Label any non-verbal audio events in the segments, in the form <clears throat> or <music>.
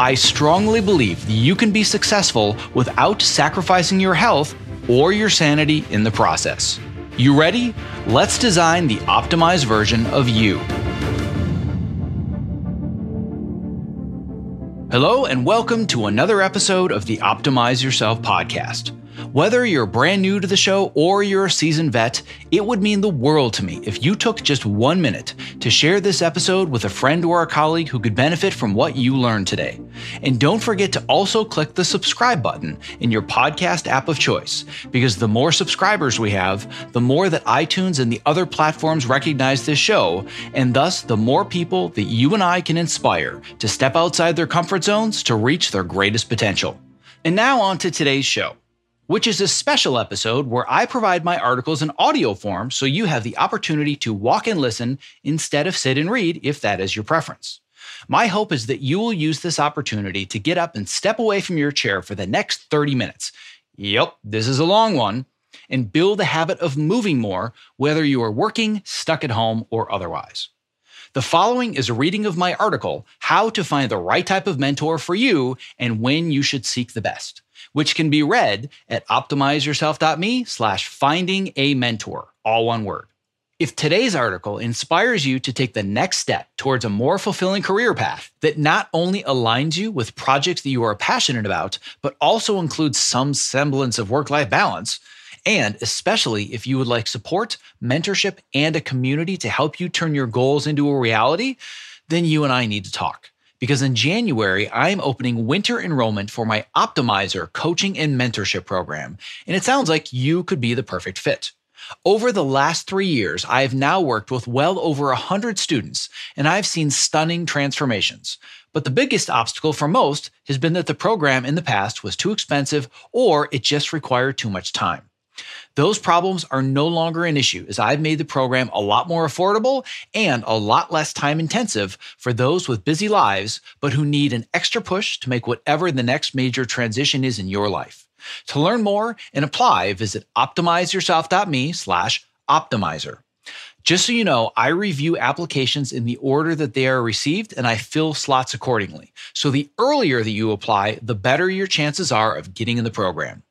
I strongly believe you can be successful without sacrificing your health or your sanity in the process. You ready? Let's design the optimized version of you. Hello, and welcome to another episode of the Optimize Yourself podcast. Whether you're brand new to the show or you're a seasoned vet, it would mean the world to me if you took just one minute to share this episode with a friend or a colleague who could benefit from what you learned today. And don't forget to also click the subscribe button in your podcast app of choice, because the more subscribers we have, the more that iTunes and the other platforms recognize this show, and thus the more people that you and I can inspire to step outside their comfort zones to reach their greatest potential. And now on to today's show which is a special episode where I provide my articles in audio form so you have the opportunity to walk and listen instead of sit and read if that is your preference. My hope is that you will use this opportunity to get up and step away from your chair for the next 30 minutes. Yep, this is a long one. And build a habit of moving more, whether you are working, stuck at home, or otherwise. The following is a reading of my article, How to Find the Right Type of Mentor for You and When You Should Seek the Best which can be read at optimizeyourself.me slash finding a mentor, all one word. If today's article inspires you to take the next step towards a more fulfilling career path that not only aligns you with projects that you are passionate about, but also includes some semblance of work life balance, and especially if you would like support, mentorship, and a community to help you turn your goals into a reality, then you and I need to talk because in January, I'm opening winter enrollment for my Optimizer coaching and mentorship program, and it sounds like you could be the perfect fit. Over the last three years, I have now worked with well over 100 students, and I've seen stunning transformations. But the biggest obstacle for most has been that the program in the past was too expensive or it just required too much time. Those problems are no longer an issue as I've made the program a lot more affordable and a lot less time intensive for those with busy lives, but who need an extra push to make whatever the next major transition is in your life. To learn more and apply, visit optimizeyourself.me slash optimizer. Just so you know, I review applications in the order that they are received and I fill slots accordingly. So the earlier that you apply, the better your chances are of getting in the program.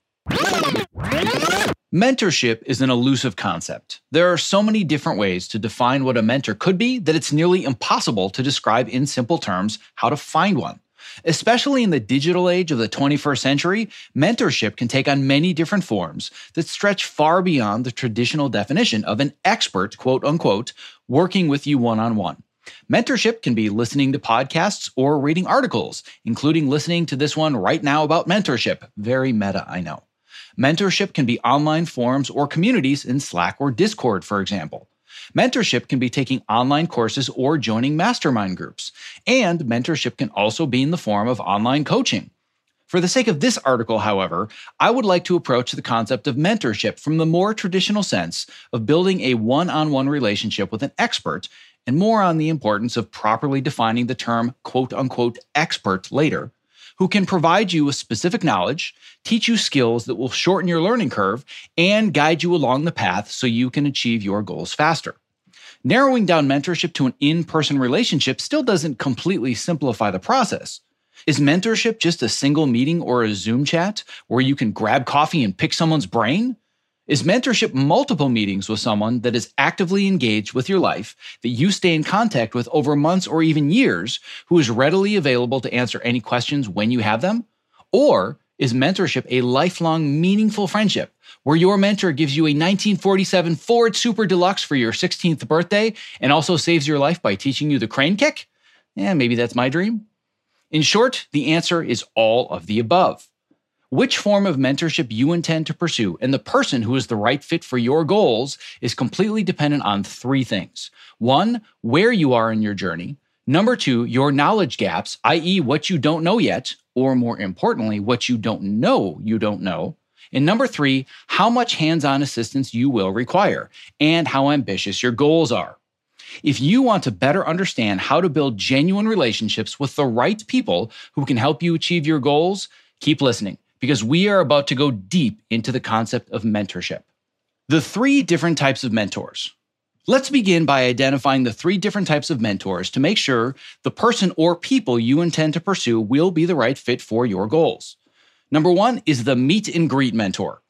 Mentorship is an elusive concept. There are so many different ways to define what a mentor could be that it's nearly impossible to describe in simple terms how to find one. Especially in the digital age of the 21st century, mentorship can take on many different forms that stretch far beyond the traditional definition of an expert, quote unquote, working with you one on one. Mentorship can be listening to podcasts or reading articles, including listening to this one right now about mentorship. Very meta, I know. Mentorship can be online forums or communities in Slack or Discord, for example. Mentorship can be taking online courses or joining mastermind groups. And mentorship can also be in the form of online coaching. For the sake of this article, however, I would like to approach the concept of mentorship from the more traditional sense of building a one on one relationship with an expert, and more on the importance of properly defining the term quote unquote expert later who can provide you with specific knowledge, teach you skills that will shorten your learning curve, and guide you along the path so you can achieve your goals faster. Narrowing down mentorship to an in person relationship still doesn't completely simplify the process. Is mentorship just a single meeting or a Zoom chat where you can grab coffee and pick someone's brain? Is mentorship multiple meetings with someone that is actively engaged with your life, that you stay in contact with over months or even years, who is readily available to answer any questions when you have them? Or is mentorship a lifelong, meaningful friendship where your mentor gives you a 1947 Ford Super Deluxe for your 16th birthday and also saves your life by teaching you the crane kick? Yeah, maybe that's my dream. In short, the answer is all of the above which form of mentorship you intend to pursue and the person who is the right fit for your goals is completely dependent on three things. One, where you are in your journey. Number two, your knowledge gaps, i.e., what you don't know yet, or more importantly, what you don't know you don't know. And number three, how much hands on assistance you will require and how ambitious your goals are. If you want to better understand how to build genuine relationships with the right people who can help you achieve your goals, keep listening because we are about to go deep into the concept of mentorship. The three different types of mentors. Let's begin by identifying the three different types of mentors to make sure the person or people you intend to pursue will be the right fit for your goals. Number one is the meet and greet mentor.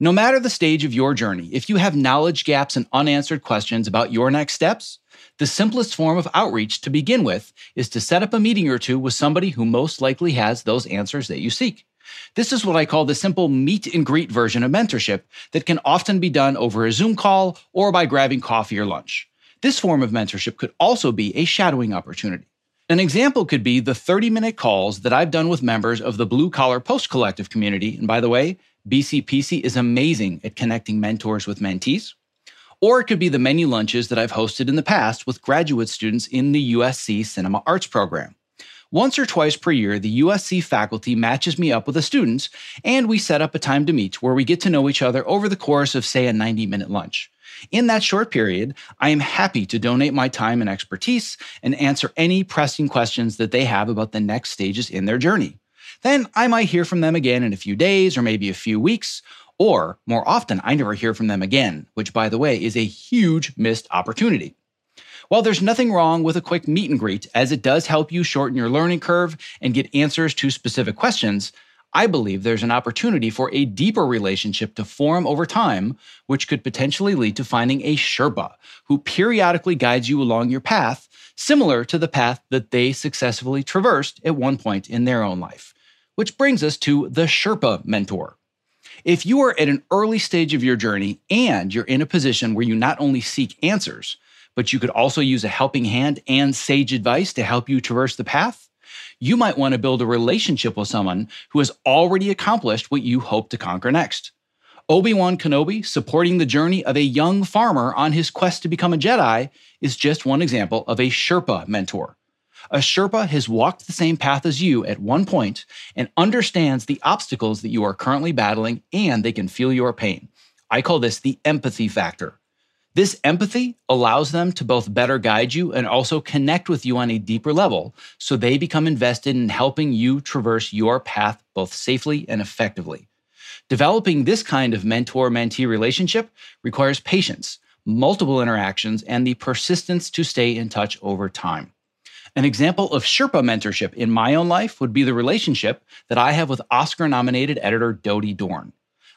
No matter the stage of your journey, if you have knowledge gaps and unanswered questions about your next steps, the simplest form of outreach to begin with is to set up a meeting or two with somebody who most likely has those answers that you seek. This is what I call the simple meet and greet version of mentorship that can often be done over a Zoom call or by grabbing coffee or lunch. This form of mentorship could also be a shadowing opportunity. An example could be the 30 minute calls that I've done with members of the Blue Collar Post Collective community. And by the way, BCPC is amazing at connecting mentors with mentees. Or it could be the many lunches that I've hosted in the past with graduate students in the USC Cinema Arts program. Once or twice per year, the USC faculty matches me up with a student, and we set up a time to meet where we get to know each other over the course of, say, a 90 minute lunch. In that short period, I am happy to donate my time and expertise and answer any pressing questions that they have about the next stages in their journey. Then I might hear from them again in a few days or maybe a few weeks, or more often, I never hear from them again, which, by the way, is a huge missed opportunity. While there's nothing wrong with a quick meet and greet, as it does help you shorten your learning curve and get answers to specific questions, I believe there's an opportunity for a deeper relationship to form over time, which could potentially lead to finding a Sherpa who periodically guides you along your path, similar to the path that they successfully traversed at one point in their own life. Which brings us to the Sherpa mentor. If you are at an early stage of your journey and you're in a position where you not only seek answers, but you could also use a helping hand and sage advice to help you traverse the path, you might want to build a relationship with someone who has already accomplished what you hope to conquer next. Obi Wan Kenobi supporting the journey of a young farmer on his quest to become a Jedi is just one example of a Sherpa mentor. A Sherpa has walked the same path as you at one point and understands the obstacles that you are currently battling and they can feel your pain. I call this the empathy factor. This empathy allows them to both better guide you and also connect with you on a deeper level so they become invested in helping you traverse your path both safely and effectively. Developing this kind of mentor mentee relationship requires patience, multiple interactions, and the persistence to stay in touch over time. An example of Sherpa mentorship in my own life would be the relationship that I have with Oscar nominated editor Dodie Dorn.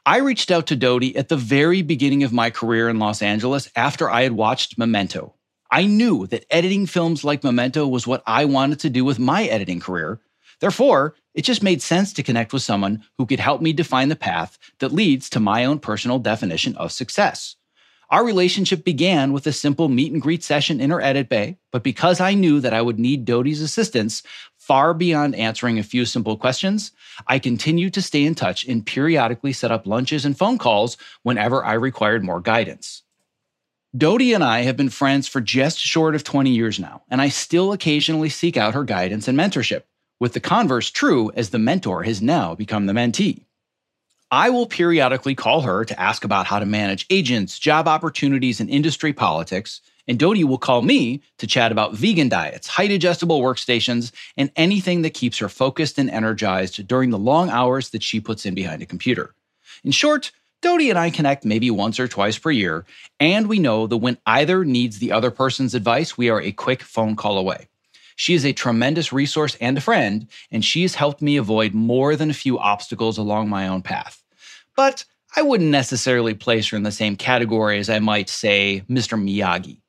I reached out to Dodie at the very beginning of my career in Los Angeles after I had watched Memento. I knew that editing films like Memento was what I wanted to do with my editing career. Therefore, it just made sense to connect with someone who could help me define the path that leads to my own personal definition of success. Our relationship began with a simple meet and greet session in her edit bay, but because I knew that I would need Dodie's assistance far beyond answering a few simple questions, I continued to stay in touch and periodically set up lunches and phone calls whenever I required more guidance. Dodie and I have been friends for just short of 20 years now, and I still occasionally seek out her guidance and mentorship, with the converse true as the mentor has now become the mentee. I will periodically call her to ask about how to manage agents, job opportunities, and industry politics. And Dodie will call me to chat about vegan diets, height adjustable workstations, and anything that keeps her focused and energized during the long hours that she puts in behind a computer. In short, Dodie and I connect maybe once or twice per year, and we know that when either needs the other person's advice, we are a quick phone call away. She is a tremendous resource and a friend, and she has helped me avoid more than a few obstacles along my own path. But I wouldn't necessarily place her in the same category as I might say Mr. Miyagi.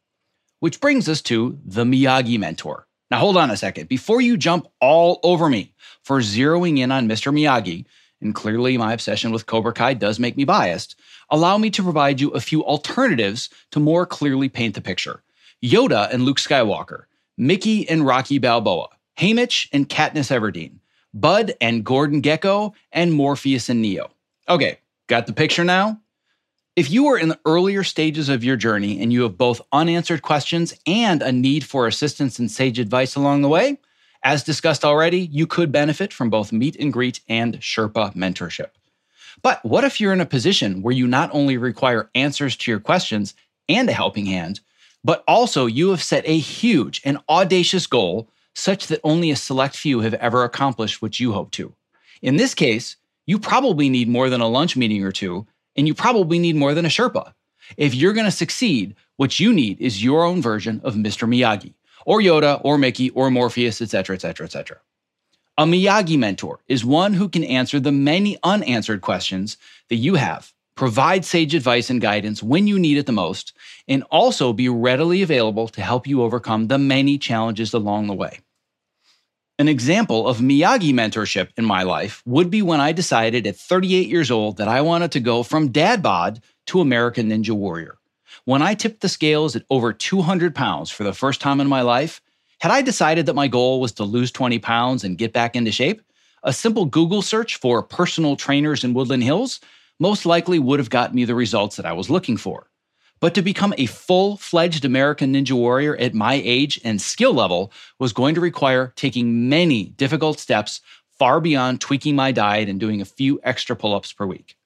Which brings us to the Miyagi mentor. Now, hold on a second. Before you jump all over me for zeroing in on Mr. Miyagi, and clearly my obsession with Cobra Kai does make me biased, allow me to provide you a few alternatives to more clearly paint the picture Yoda and Luke Skywalker, Mickey and Rocky Balboa, Haymitch and Katniss Everdeen, Bud and Gordon Gekko, and Morpheus and Neo. Okay, got the picture now? If you are in the earlier stages of your journey and you have both unanswered questions and a need for assistance and sage advice along the way, as discussed already, you could benefit from both meet and greet and Sherpa mentorship. But what if you're in a position where you not only require answers to your questions and a helping hand, but also you have set a huge and audacious goal such that only a select few have ever accomplished what you hope to? In this case, you probably need more than a lunch meeting or two and you probably need more than a Sherpa. If you're going to succeed, what you need is your own version of Mr. Miyagi, or Yoda, or Mickey, or Morpheus, etc., etc., etc. A Miyagi mentor is one who can answer the many unanswered questions that you have, provide sage advice and guidance when you need it the most, and also be readily available to help you overcome the many challenges along the way. An example of Miyagi mentorship in my life would be when I decided at 38 years old that I wanted to go from dad bod to American Ninja Warrior. When I tipped the scales at over 200 pounds for the first time in my life, had I decided that my goal was to lose 20 pounds and get back into shape, a simple Google search for personal trainers in Woodland Hills most likely would have got me the results that I was looking for. But to become a full fledged American Ninja Warrior at my age and skill level was going to require taking many difficult steps far beyond tweaking my diet and doing a few extra pull ups per week.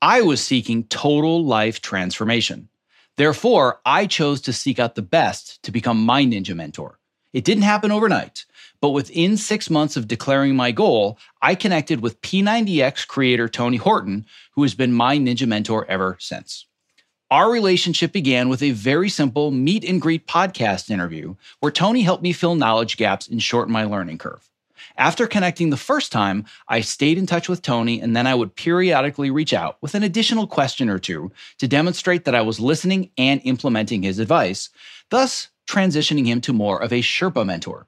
I was seeking total life transformation. Therefore, I chose to seek out the best to become my ninja mentor. It didn't happen overnight, but within six months of declaring my goal, I connected with P90X creator Tony Horton, who has been my ninja mentor ever since. Our relationship began with a very simple meet and greet podcast interview where Tony helped me fill knowledge gaps and shorten my learning curve. After connecting the first time, I stayed in touch with Tony and then I would periodically reach out with an additional question or two to demonstrate that I was listening and implementing his advice, thus transitioning him to more of a Sherpa mentor.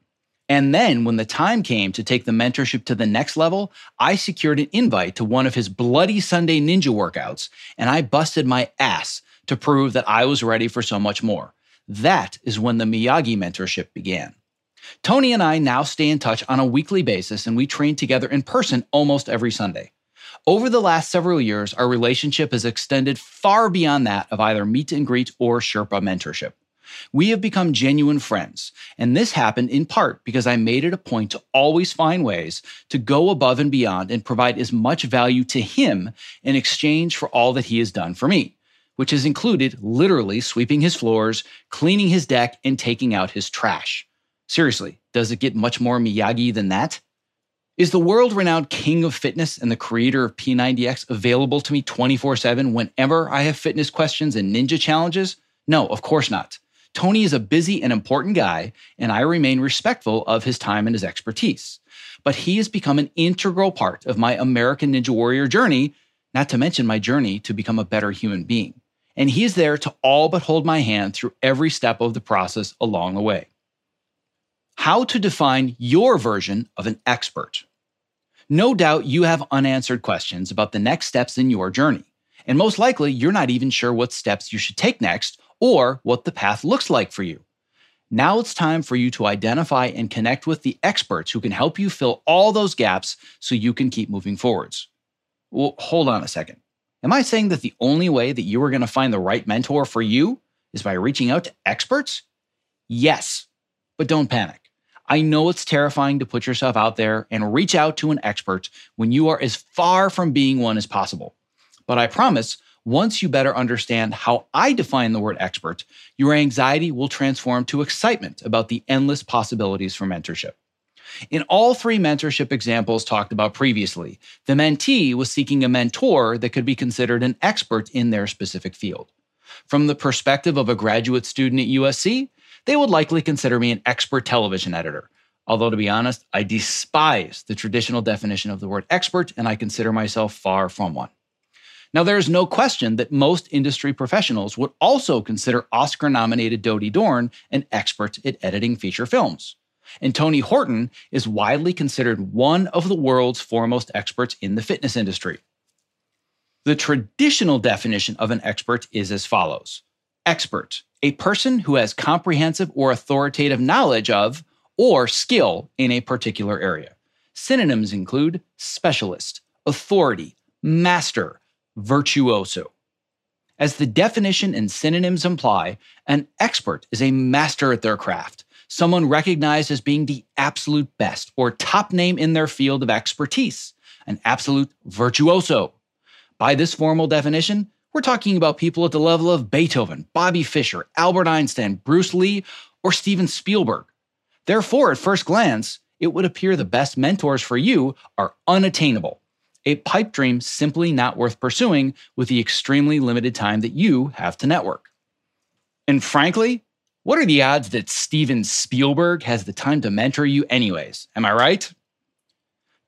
And then, when the time came to take the mentorship to the next level, I secured an invite to one of his Bloody Sunday Ninja workouts, and I busted my ass to prove that I was ready for so much more. That is when the Miyagi mentorship began. Tony and I now stay in touch on a weekly basis and we train together in person almost every Sunday. Over the last several years, our relationship has extended far beyond that of either meet and greet or Sherpa mentorship. We have become genuine friends, and this happened in part because I made it a point to always find ways to go above and beyond and provide as much value to him in exchange for all that he has done for me which has included literally sweeping his floors, cleaning his deck, and taking out his trash. Seriously, does it get much more Miyagi than that? Is the world renowned king of fitness and the creator of P90X available to me 24 7 whenever I have fitness questions and ninja challenges? No, of course not. Tony is a busy and important guy, and I remain respectful of his time and his expertise. But he has become an integral part of my American Ninja Warrior journey, not to mention my journey to become a better human being and he's there to all but hold my hand through every step of the process along the way. How to define your version of an expert. No doubt you have unanswered questions about the next steps in your journey, and most likely you're not even sure what steps you should take next or what the path looks like for you. Now it's time for you to identify and connect with the experts who can help you fill all those gaps so you can keep moving forwards. Well, hold on a second. Am I saying that the only way that you are going to find the right mentor for you is by reaching out to experts? Yes, but don't panic. I know it's terrifying to put yourself out there and reach out to an expert when you are as far from being one as possible. But I promise, once you better understand how I define the word expert, your anxiety will transform to excitement about the endless possibilities for mentorship. In all three mentorship examples talked about previously, the mentee was seeking a mentor that could be considered an expert in their specific field. From the perspective of a graduate student at USC, they would likely consider me an expert television editor. Although, to be honest, I despise the traditional definition of the word expert, and I consider myself far from one. Now, there is no question that most industry professionals would also consider Oscar nominated Dodie Dorn an expert at editing feature films and Tony Horton is widely considered one of the world's foremost experts in the fitness industry. The traditional definition of an expert is as follows Expert, a person who has comprehensive or authoritative knowledge of or skill in a particular area. Synonyms include specialist, authority, master, virtuoso. As the definition and synonyms imply, an expert is a master at their craft, someone recognized as being the absolute best or top name in their field of expertise, an absolute virtuoso. By this formal definition, we're talking about people at the level of Beethoven, Bobby Fischer, Albert Einstein, Bruce Lee, or Steven Spielberg. Therefore, at first glance, it would appear the best mentors for you are unattainable, a pipe dream simply not worth pursuing with the extremely limited time that you have to network. And frankly, what are the odds that Steven Spielberg has the time to mentor you, anyways? Am I right?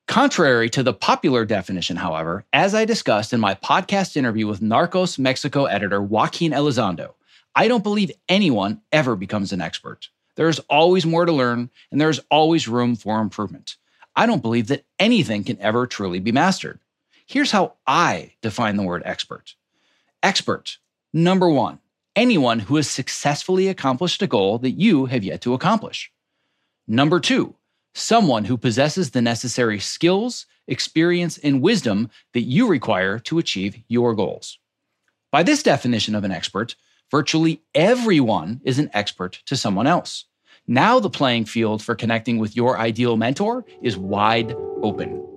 Contrary to the popular definition, however, as I discussed in my podcast interview with Narcos Mexico editor Joaquin Elizondo, I don't believe anyone ever becomes an expert. There's always more to learn, and there's always room for improvement. I don't believe that anything can ever truly be mastered. Here's how I define the word expert expert, number one, anyone who has successfully accomplished a goal that you have yet to accomplish. Number two, someone who possesses the necessary skills, experience, and wisdom that you require to achieve your goals. By this definition of an expert, virtually everyone is an expert to someone else. Now the playing field for connecting with your ideal mentor is wide open.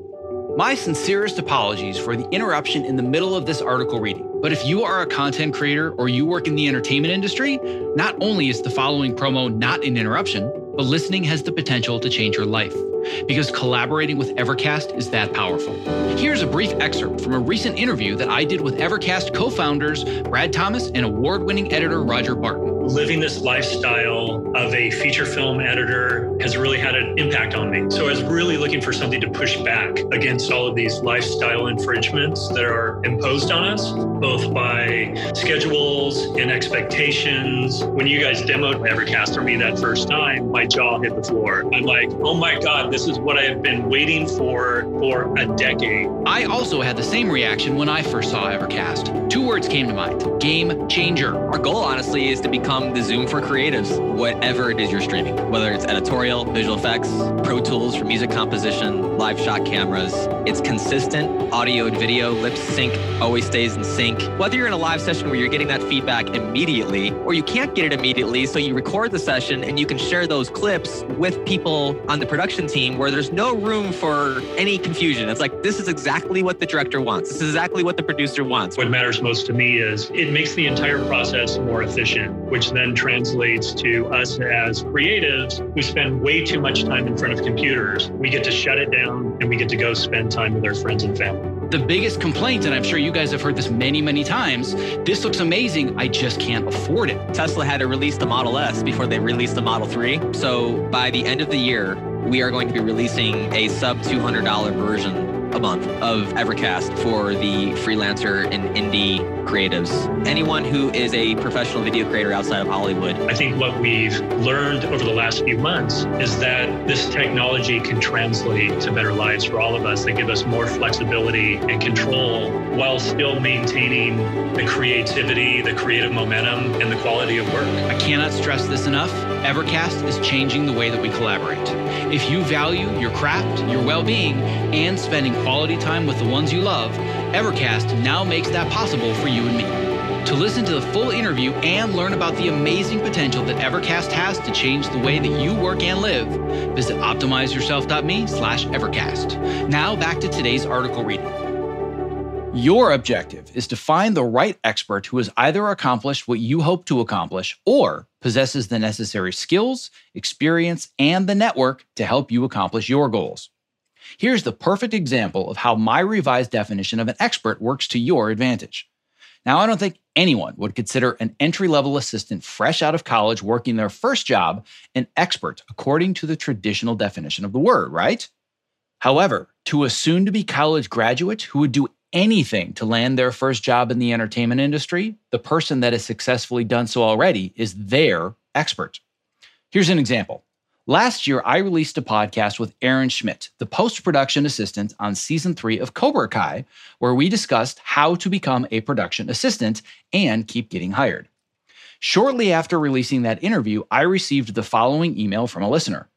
My sincerest apologies for the interruption in the middle of this article reading. But if you are a content creator or you work in the entertainment industry, not only is the following promo not an interruption, but listening has the potential to change your life because collaborating with Evercast is that powerful. Here's a brief excerpt from a recent interview that I did with Evercast co founders Brad Thomas and award winning editor Roger Barton living this lifestyle of a feature film editor has really had an impact on me. So I was really looking for something to push back against all of these lifestyle infringements that are imposed on us, both by schedules and expectations. When you guys demoed Evercast for me that first time, my jaw hit the floor. I'm like, oh my God, this is what I have been waiting for for a decade. I also had the same reaction when I first saw Evercast. Two words came to mind game changer. Our goal, honestly, is to become the Zoom for creatives, whatever it is you're streaming, whether it's editorial, visual effects, Pro Tools for music composition, live shot cameras. It's consistent audio and video, lip sync always stays in sync. Whether you're in a live session where you're getting that feedback immediately or you can't get it immediately, so you record the session and you can share those clips with people on the production team where there's no room for any confusion. It's like, this is exactly what the director wants. This is exactly what the producer wants. What matters most to me is it makes the entire process more efficient, which then translates to us as creatives who spend way too much time in front of computers. We get to shut it down and we get to go spend time with our friends and family. The biggest complaint, and I'm sure you guys have heard this many, many times this looks amazing. I just can't afford it. Tesla had to release the Model S before they released the Model 3. So by the end of the year, we are going to be releasing a sub $200 version a month of Evercast for the freelancer and indie creatives. Anyone who is a professional video creator outside of Hollywood. I think what we've learned over the last few months is that this technology can translate to better lives for all of us. They give us more flexibility and control while still maintaining the creativity, the creative momentum, and the quality of work. I cannot stress this enough. Evercast is changing the way that we collaborate. If you value your craft, your well being, and spending quality time with the ones you love, Evercast now makes that possible for you and me. To listen to the full interview and learn about the amazing potential that Evercast has to change the way that you work and live, visit optimizeyourself.me slash Evercast. Now back to today's article reading. Your objective is to find the right expert who has either accomplished what you hope to accomplish or possesses the necessary skills, experience, and the network to help you accomplish your goals. Here's the perfect example of how my revised definition of an expert works to your advantage. Now, I don't think anyone would consider an entry level assistant fresh out of college working their first job an expert according to the traditional definition of the word, right? However, to a soon to be college graduate who would do anything to land their first job in the entertainment industry, the person that has successfully done so already is their expert. Here's an example. Last year, I released a podcast with Aaron Schmidt, the post production assistant on season three of Cobra Kai, where we discussed how to become a production assistant and keep getting hired. Shortly after releasing that interview, I received the following email from a listener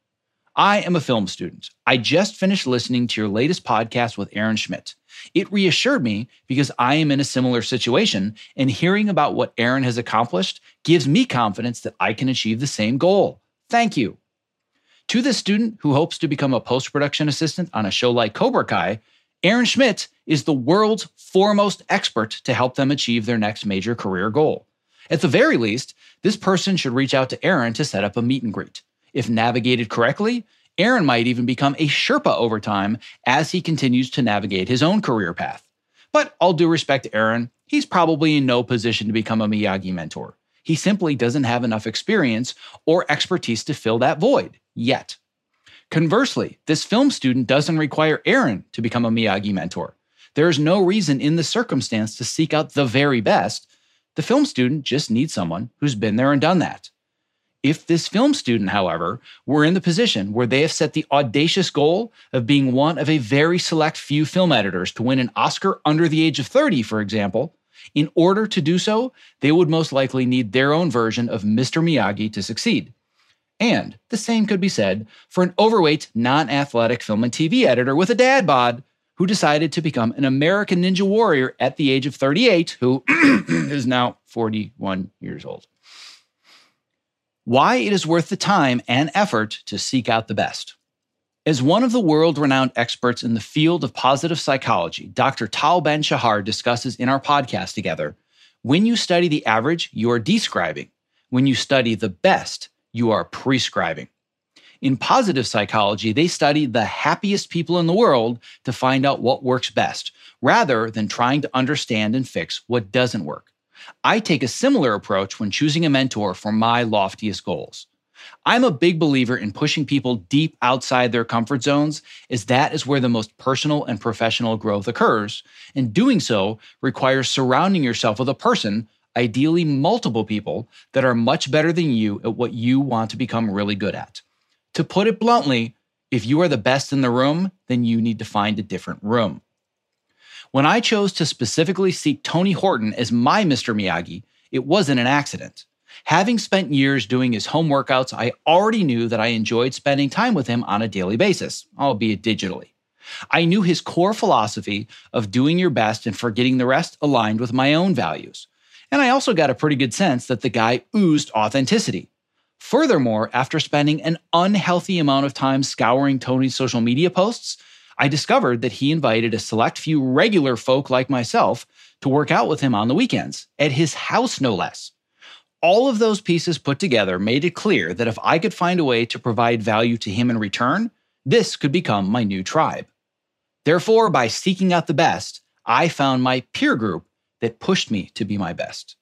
I am a film student. I just finished listening to your latest podcast with Aaron Schmidt. It reassured me because I am in a similar situation, and hearing about what Aaron has accomplished gives me confidence that I can achieve the same goal. Thank you. To the student who hopes to become a post production assistant on a show like Cobra Kai, Aaron Schmidt is the world's foremost expert to help them achieve their next major career goal. At the very least, this person should reach out to Aaron to set up a meet and greet. If navigated correctly, Aaron might even become a Sherpa over time as he continues to navigate his own career path. But all due respect to Aaron, he's probably in no position to become a Miyagi mentor. He simply doesn't have enough experience or expertise to fill that void yet. Conversely, this film student doesn't require Aaron to become a Miyagi mentor. There is no reason in the circumstance to seek out the very best. The film student just needs someone who's been there and done that. If this film student, however, were in the position where they have set the audacious goal of being one of a very select few film editors to win an Oscar under the age of 30, for example, in order to do so, they would most likely need their own version of Mr. Miyagi to succeed. And the same could be said for an overweight, non athletic film and TV editor with a dad bod who decided to become an American Ninja Warrior at the age of 38, who <clears throat> is now 41 years old why it is worth the time and effort to seek out the best. As one of the world renowned experts in the field of positive psychology, Dr. Tal Ben Shahar discusses in our podcast together when you study the average, you are describing. When you study the best, you are prescribing. In positive psychology, they study the happiest people in the world to find out what works best, rather than trying to understand and fix what doesn't work. I take a similar approach when choosing a mentor for my loftiest goals. I'm a big believer in pushing people deep outside their comfort zones, as that is where the most personal and professional growth occurs. And doing so requires surrounding yourself with a person, ideally multiple people, that are much better than you at what you want to become really good at. To put it bluntly, if you are the best in the room, then you need to find a different room. When I chose to specifically seek Tony Horton as my Mr. Miyagi, it wasn't an accident. Having spent years doing his home workouts, I already knew that I enjoyed spending time with him on a daily basis, albeit digitally. I knew his core philosophy of doing your best and forgetting the rest aligned with my own values. And I also got a pretty good sense that the guy oozed authenticity. Furthermore, after spending an unhealthy amount of time scouring Tony's social media posts, I discovered that he invited a select few regular folk like myself to work out with him on the weekends, at his house, no less. All of those pieces put together made it clear that if I could find a way to provide value to him in return, this could become my new tribe. Therefore, by seeking out the best, I found my peer group that pushed me to be my best.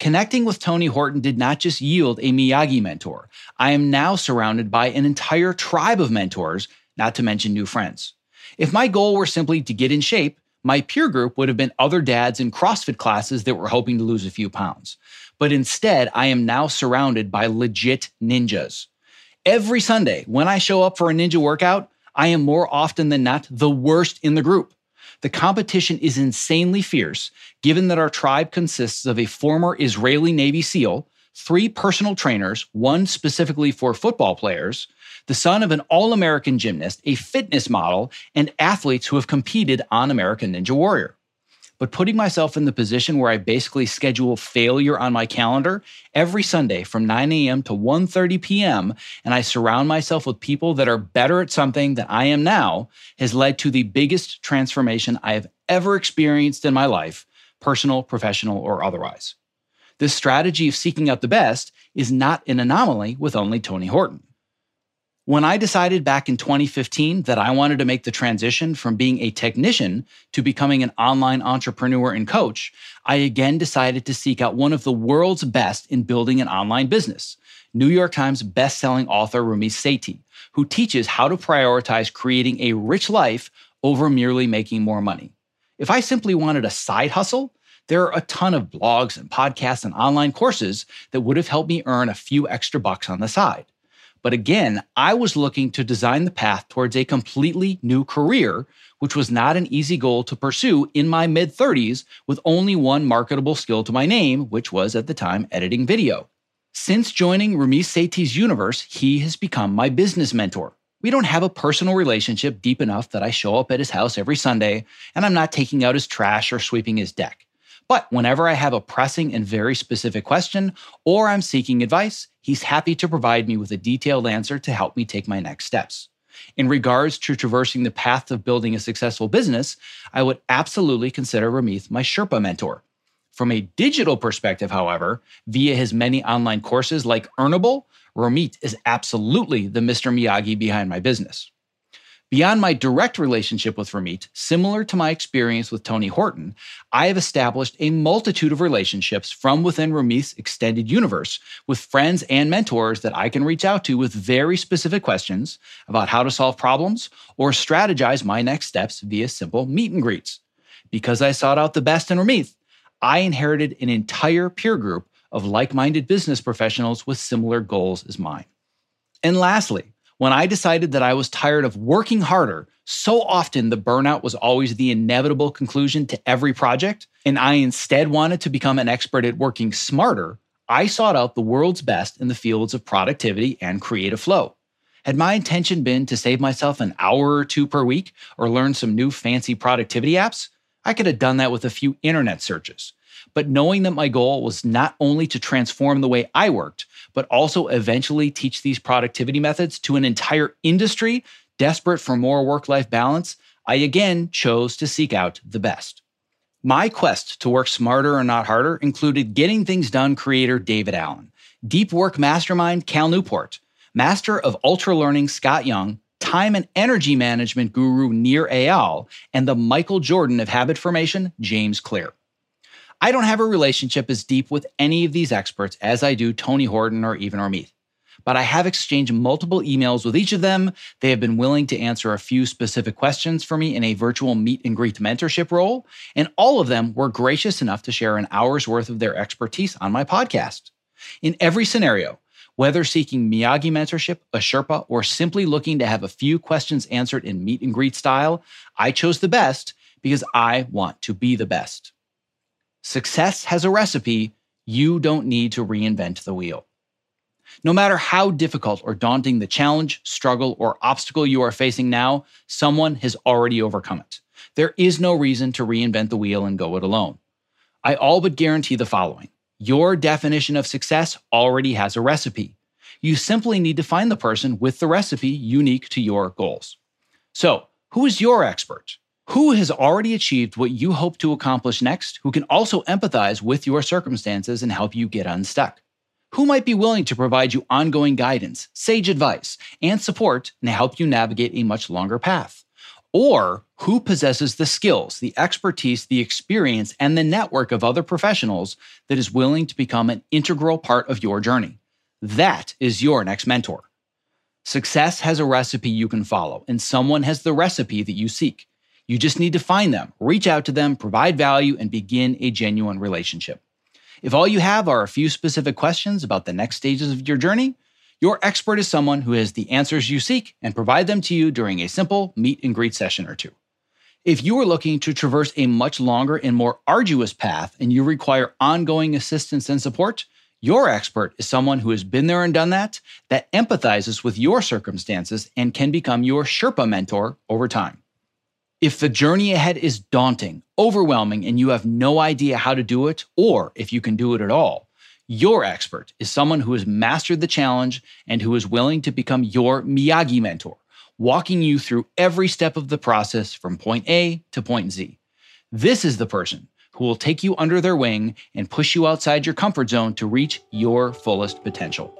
Connecting with Tony Horton did not just yield a Miyagi mentor. I am now surrounded by an entire tribe of mentors, not to mention new friends. If my goal were simply to get in shape, my peer group would have been other dads in CrossFit classes that were hoping to lose a few pounds. But instead, I am now surrounded by legit ninjas. Every Sunday, when I show up for a ninja workout, I am more often than not the worst in the group. The competition is insanely fierce, given that our tribe consists of a former Israeli Navy SEAL, three personal trainers, one specifically for football players, the son of an All American gymnast, a fitness model, and athletes who have competed on American Ninja Warrior. But putting myself in the position where I basically schedule failure on my calendar every Sunday from 9 a.m. to 1:30 p.m. and I surround myself with people that are better at something than I am now has led to the biggest transformation I have ever experienced in my life, personal, professional, or otherwise. This strategy of seeking out the best is not an anomaly with only Tony Horton. When I decided back in 2015 that I wanted to make the transition from being a technician to becoming an online entrepreneur and coach, I again decided to seek out one of the world's best in building an online business. New York Times bestselling author Ramit Sethi, who teaches how to prioritize creating a rich life over merely making more money. If I simply wanted a side hustle, there are a ton of blogs and podcasts and online courses that would have helped me earn a few extra bucks on the side. But again, I was looking to design the path towards a completely new career, which was not an easy goal to pursue in my mid 30s with only one marketable skill to my name, which was at the time editing video. Since joining Ramit Sethi's universe, he has become my business mentor. We don't have a personal relationship deep enough that I show up at his house every Sunday and I'm not taking out his trash or sweeping his deck. But whenever I have a pressing and very specific question or I'm seeking advice, he's happy to provide me with a detailed answer to help me take my next steps. In regards to traversing the path of building a successful business, I would absolutely consider Ramit my Sherpa mentor. From a digital perspective, however, via his many online courses like Earnable, Ramit is absolutely the Mr. Miyagi behind my business. Beyond my direct relationship with Ramit, similar to my experience with Tony Horton, I have established a multitude of relationships from within Ramit's extended universe with friends and mentors that I can reach out to with very specific questions about how to solve problems or strategize my next steps via simple meet and greets. Because I sought out the best in Ramit, I inherited an entire peer group of like minded business professionals with similar goals as mine. And lastly, when I decided that I was tired of working harder, so often the burnout was always the inevitable conclusion to every project, and I instead wanted to become an expert at working smarter, I sought out the world's best in the fields of productivity and creative flow. Had my intention been to save myself an hour or two per week or learn some new fancy productivity apps, I could have done that with a few internet searches but knowing that my goal was not only to transform the way I worked, but also eventually teach these productivity methods to an entire industry desperate for more work life balance, I again chose to seek out the best. My quest to work smarter and not harder included Getting Things Done creator David Allen, Deep Work Mastermind Cal Newport, Master of Ultra Learning Scott Young, time and energy management guru Nir Eyal, and the Michael Jordan of habit formation, James Clear. I don't have a relationship as deep with any of these experts as I do Tony Horton or even Ramit. But I have exchanged multiple emails with each of them. They have been willing to answer a few specific questions for me in a virtual meet and greet mentorship role. And all of them were gracious enough to share an hour's worth of their expertise on my podcast. In every scenario, whether seeking Miyagi mentorship, a Sherpa, or simply looking to have a few questions answered in meet and greet style, I chose the best because I want to be the best. Success has a recipe. You don't need to reinvent the wheel. No matter how difficult or daunting the challenge, struggle, or obstacle you are facing now, someone has already overcome it. There is no reason to reinvent the wheel and go it alone. I all but guarantee the following your definition of success already has a recipe. You simply need to find the person with the recipe unique to your goals. So, who is your expert? Who has already achieved what you hope to accomplish next, who can also empathize with your circumstances and help you get unstuck? Who might be willing to provide you ongoing guidance, sage advice, and support and help you navigate a much longer path? Or who possesses the skills, the expertise, the experience, and the network of other professionals that is willing to become an integral part of your journey? That is your next mentor. Success has a recipe you can follow, and someone has the recipe that you seek. You just need to find them, reach out to them, provide value, and begin a genuine relationship. If all you have are a few specific questions about the next stages of your journey, your expert is someone who has the answers you seek and provide them to you during a simple meet and greet session or two. If you are looking to traverse a much longer and more arduous path and you require ongoing assistance and support, your expert is someone who has been there and done that, that empathizes with your circumstances and can become your Sherpa mentor over time. If the journey ahead is daunting, overwhelming, and you have no idea how to do it, or if you can do it at all, your expert is someone who has mastered the challenge and who is willing to become your Miyagi mentor, walking you through every step of the process from point A to point Z. This is the person who will take you under their wing and push you outside your comfort zone to reach your fullest potential.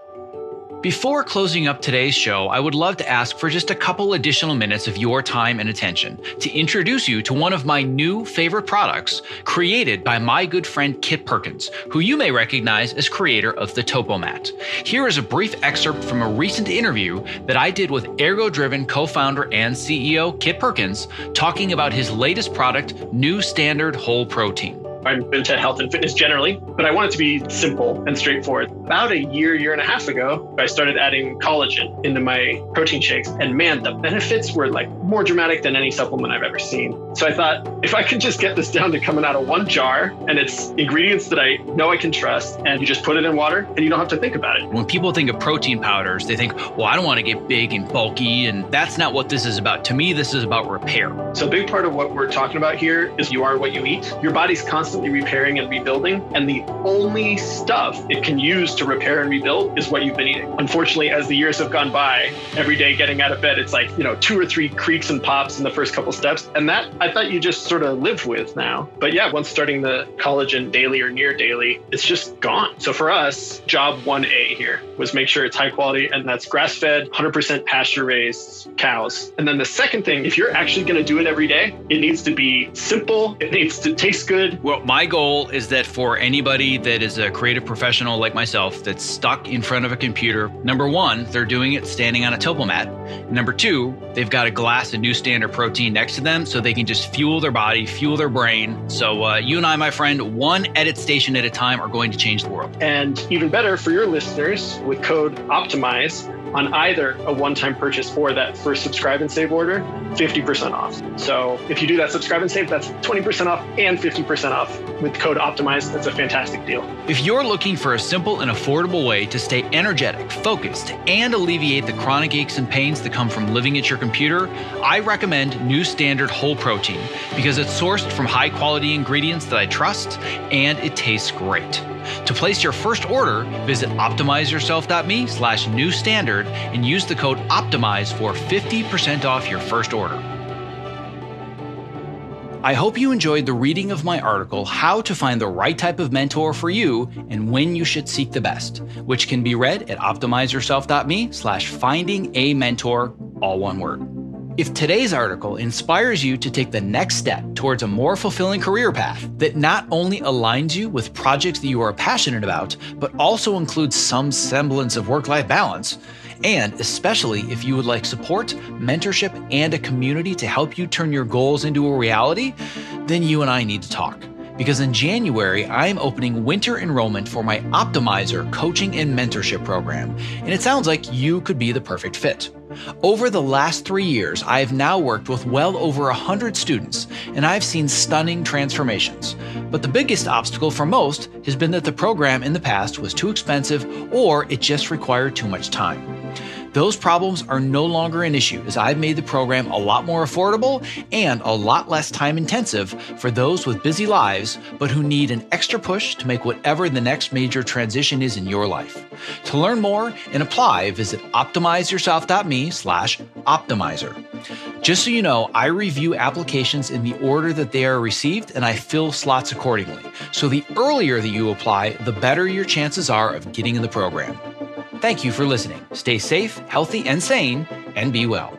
Before closing up today's show, I would love to ask for just a couple additional minutes of your time and attention to introduce you to one of my new favorite products created by my good friend Kit Perkins, who you may recognize as creator of the Topomat. Here is a brief excerpt from a recent interview that I did with Ergo Driven co founder and CEO Kit Perkins talking about his latest product, New Standard Whole Protein. I'm into health and fitness generally, but I want it to be simple and straightforward. About a year, year and a half ago, I started adding collagen into my protein shakes. And man, the benefits were like more dramatic than any supplement I've ever seen. So I thought if I could just get this down to coming out of one jar and it's ingredients that I know I can trust, and you just put it in water and you don't have to think about it. When people think of protein powders, they think, well, I don't want to get big and bulky. And that's not what this is about. To me, this is about repair. So a big part of what we're talking about here is you are what you eat. Your body's constantly repairing and rebuilding. And the only stuff it can use to repair and rebuild is what you've been eating. Unfortunately, as the years have gone by, every day getting out of bed, it's like, you know, two or three creaks and pops in the first couple steps. And that I thought you just sort of lived with now. But yeah, once starting the collagen daily or near daily, it's just gone. So for us, job 1A here was make sure it's high quality and that's grass fed, 100% pasture raised cows. And then the second thing, if you're actually going to do it every day, it needs to be simple, it needs to taste good. Well, my goal is that for anybody that is a creative professional like myself that's stuck in front of a computer, number one, they're doing it standing on a topo mat. Number two, they've got a glass of new standard protein next to them so they can just fuel their body, fuel their brain. So, uh, you and I, my friend, one edit station at a time are going to change the world. And even better for your listeners, with code OPTIMIZE, on either a one-time purchase or that first subscribe and save order, 50% off. So if you do that subscribe and save, that's 20% off and 50% off with code OPTIMIZE. That's a fantastic deal. If you're looking for a simple and affordable way to stay energetic, focused, and alleviate the chronic aches and pains that come from living at your computer, I recommend New Standard Whole Protein because it's sourced from high quality ingredients that I trust and it tastes great. To place your first order, visit optimizeyourself.me slash new standard and use the code OPTIMIZE for 50% off your first order. I hope you enjoyed the reading of my article, How to Find the Right Type of Mentor for You and When You Should Seek the Best, which can be read at optimizeyourself.me slash finding a mentor, all one word. If today's article inspires you to take the next step towards a more fulfilling career path that not only aligns you with projects that you are passionate about, but also includes some semblance of work life balance, and especially if you would like support, mentorship, and a community to help you turn your goals into a reality, then you and I need to talk because in January, I'm opening winter enrollment for my Optimizer coaching and mentorship program, and it sounds like you could be the perfect fit. Over the last three years, I have now worked with well over 100 students, and I've seen stunning transformations. But the biggest obstacle for most has been that the program in the past was too expensive or it just required too much time. Those problems are no longer an issue as I've made the program a lot more affordable and a lot less time intensive for those with busy lives but who need an extra push to make whatever the next major transition is in your life. To learn more and apply, visit optimizeyourself.me slash optimizer. Just so you know, I review applications in the order that they are received and I fill slots accordingly. So the earlier that you apply, the better your chances are of getting in the program. Thank you for listening. Stay safe, healthy, and sane, and be well.